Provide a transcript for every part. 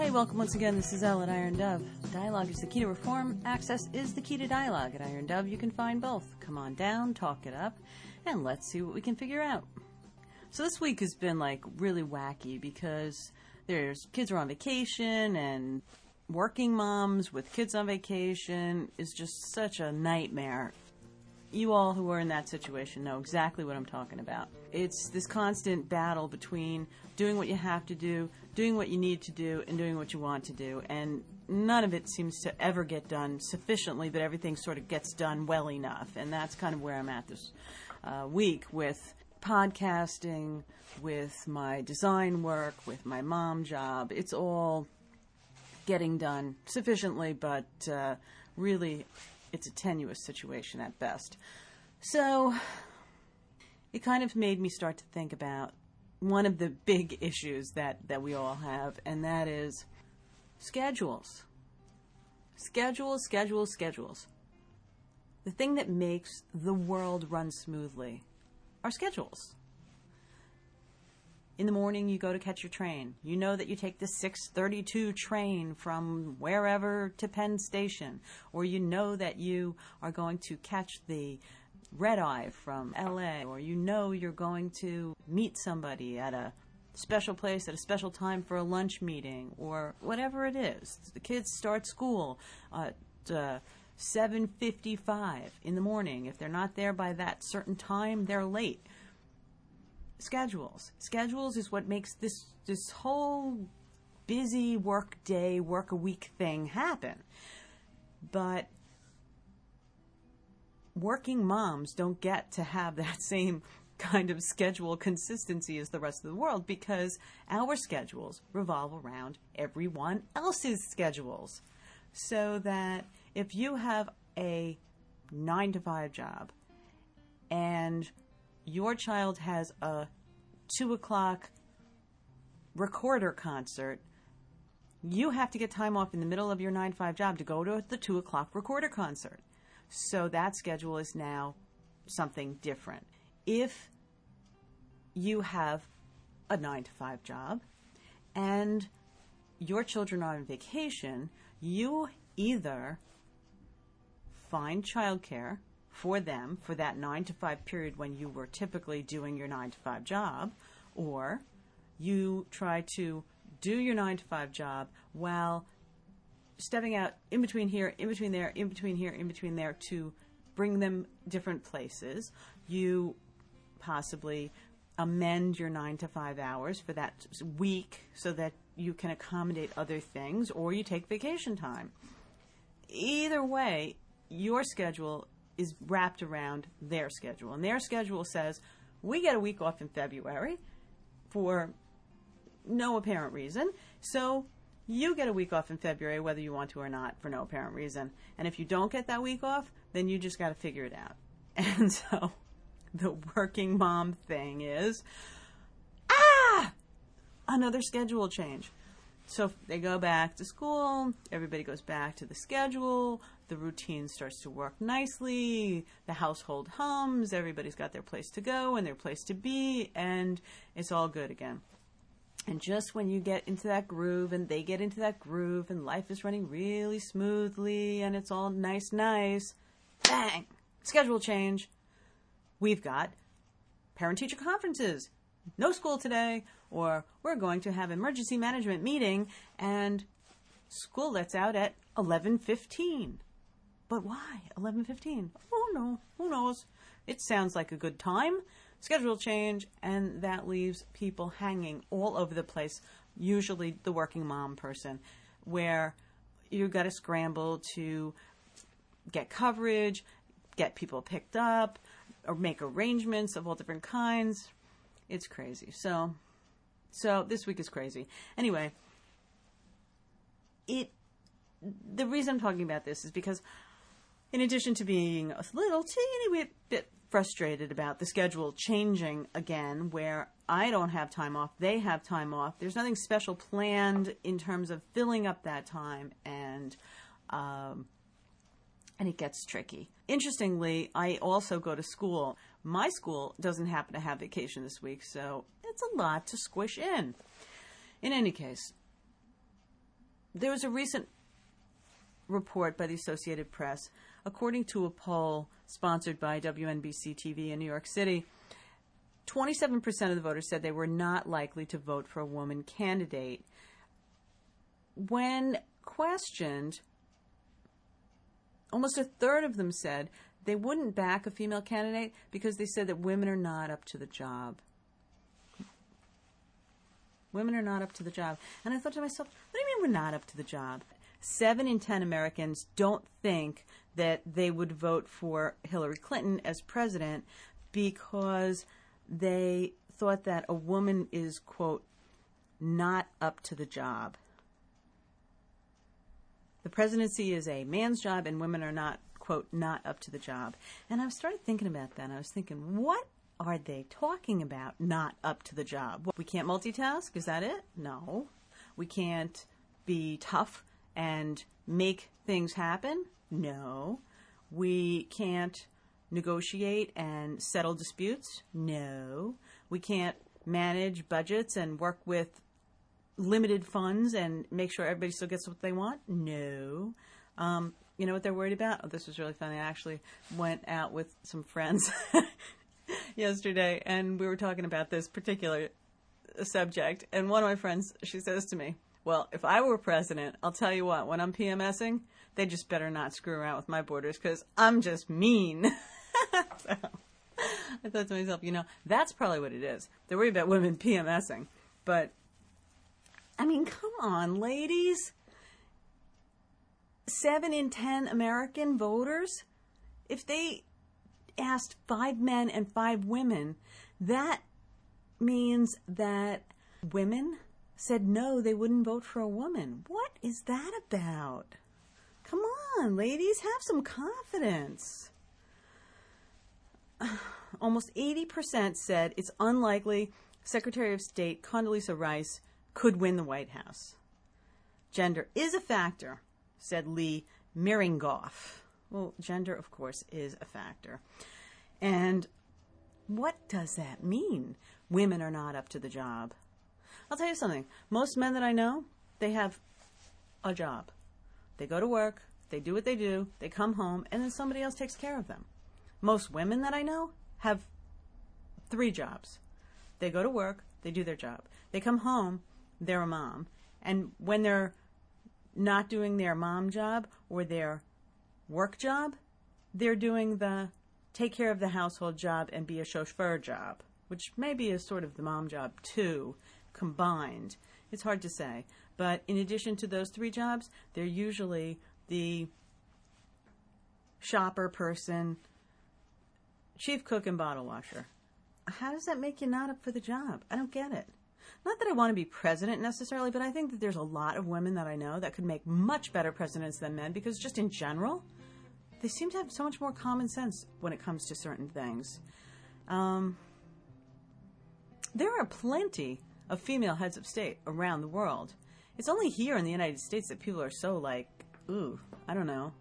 Hey, welcome once again. This is Elle at Iron Dove. Dialogue is the key to reform. Access is the key to dialogue. At Iron Dove, you can find both. Come on down, talk it up, and let's see what we can figure out. So this week has been like really wacky because there's kids are on vacation and working moms with kids on vacation is just such a nightmare. You all who are in that situation know exactly what I'm talking about. It's this constant battle between doing what you have to do, doing what you need to do, and doing what you want to do. And none of it seems to ever get done sufficiently, but everything sort of gets done well enough. And that's kind of where I'm at this uh, week with podcasting, with my design work, with my mom job. It's all getting done sufficiently, but uh, really it's a tenuous situation at best. So it kind of made me start to think about one of the big issues that, that we all have, and that is schedules. Schedules, schedules, schedules. The thing that makes the world run smoothly are schedules. In the morning you go to catch your train. You know that you take the 632 train from wherever to Penn Station or you know that you are going to catch the red eye from LA or you know you're going to meet somebody at a special place at a special time for a lunch meeting or whatever it is. The kids start school at uh, 7:55 in the morning. If they're not there by that certain time, they're late schedules. Schedules is what makes this this whole busy work day, work a week thing happen. But working moms don't get to have that same kind of schedule consistency as the rest of the world because our schedules revolve around everyone else's schedules. So that if you have a nine to five job and your child has a two o'clock recorder concert, you have to get time off in the middle of your nine to five job to go to the two o'clock recorder concert. So that schedule is now something different. If you have a nine to five job and your children are on vacation, you either find childcare for them for that nine to five period when you were typically doing your nine to five job, or you try to do your nine to five job while stepping out in between here, in between there, in between here, in between there to bring them different places. You possibly amend your nine to five hours for that week so that you can accommodate other things, or you take vacation time. Either way, your schedule is wrapped around their schedule. And their schedule says, we get a week off in February for no apparent reason. So you get a week off in February, whether you want to or not, for no apparent reason. And if you don't get that week off, then you just got to figure it out. And so the working mom thing is, ah, another schedule change. So they go back to school, everybody goes back to the schedule, the routine starts to work nicely, the household hums, everybody's got their place to go and their place to be, and it's all good again. And just when you get into that groove and they get into that groove and life is running really smoothly and it's all nice, nice, bang, schedule change. We've got parent teacher conferences no school today, or we're going to have emergency management meeting and school lets out at 11:15. But why 11:15? Oh no, who knows? It sounds like a good time. Schedule change and that leaves people hanging all over the place, usually the working mom person where you've got to scramble to get coverage, get people picked up, or make arrangements of all different kinds. It's crazy. So, so this week is crazy. Anyway, it. The reason I'm talking about this is because, in addition to being a little teeny bit frustrated about the schedule changing again, where I don't have time off, they have time off. There's nothing special planned in terms of filling up that time, and um, and it gets tricky. Interestingly, I also go to school. My school doesn't happen to have vacation this week, so it's a lot to squish in. In any case, there was a recent report by the Associated Press, according to a poll sponsored by WNBC TV in New York City. 27% of the voters said they were not likely to vote for a woman candidate. When questioned, almost a third of them said they wouldn't back a female candidate because they said that women are not up to the job. Women are not up to the job. And I thought to myself, what do you mean we're not up to the job? Seven in ten Americans don't think that they would vote for Hillary Clinton as president because they thought that a woman is, quote, not up to the job. The presidency is a man's job and women are not, quote, not up to the job. And I started thinking about that. I was thinking, what are they talking about not up to the job? We can't multitask? Is that it? No. We can't be tough and make things happen? No. We can't negotiate and settle disputes? No. We can't manage budgets and work with limited funds and make sure everybody still gets what they want? No. Um, you know what they're worried about? Oh, this was really funny. I actually went out with some friends yesterday and we were talking about this particular subject. And one of my friends, she says to me, Well, if I were president, I'll tell you what, when I'm PMSing, they just better not screw around with my borders because I'm just mean. so I thought to myself, you know, that's probably what it is. They're worried about women PMSing. But, I mean, come on, ladies. Seven in ten American voters, if they asked five men and five women, that means that women said no, they wouldn't vote for a woman. What is that about? Come on, ladies, have some confidence. Almost 80% said it's unlikely Secretary of State Condoleezza Rice could win the White House. Gender is a factor, said Lee Miringoff. Well, gender, of course, is a factor. And what does that mean? Women are not up to the job. I'll tell you something. Most men that I know, they have a job. They go to work, they do what they do, they come home, and then somebody else takes care of them. Most women that I know have three jobs. They go to work, they do their job. They come home, they're a mom. And when they're not doing their mom job or their work job, they're doing the take care of the household job and be a chauffeur job, which maybe is sort of the mom job too, combined. It's hard to say. But in addition to those three jobs, they're usually the shopper person, chief cook, and bottle washer. How does that make you not up for the job? I don't get it. Not that I want to be president necessarily, but I think that there's a lot of women that I know that could make much better presidents than men because just in general, they seem to have so much more common sense when it comes to certain things. Um, there are plenty of female heads of state around the world. It's only here in the United States that people are so like, ooh, I don't know,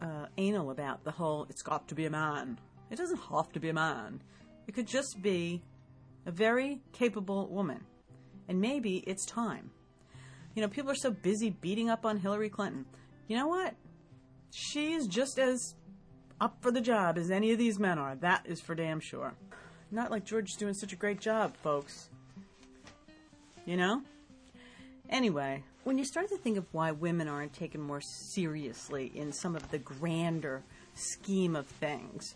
uh, anal about the whole. It's got to be a man. It doesn't have to be a man. It could just be a very capable woman, and maybe it's time. You know, people are so busy beating up on Hillary Clinton. You know what? She's just as up for the job as any of these men are. That is for damn sure. Not like George's doing such a great job, folks. You know? Anyway, when you start to think of why women aren't taken more seriously in some of the grander scheme of things,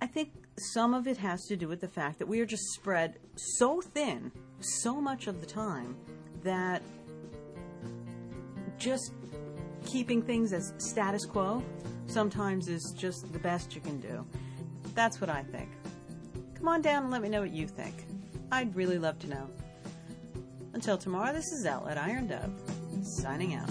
I think some of it has to do with the fact that we are just spread so thin so much of the time that just keeping things as status quo sometimes is just the best you can do. That's what I think. Come on down and let me know what you think. I'd really love to know. Until tomorrow, this is Elle at Iron Dove, signing out.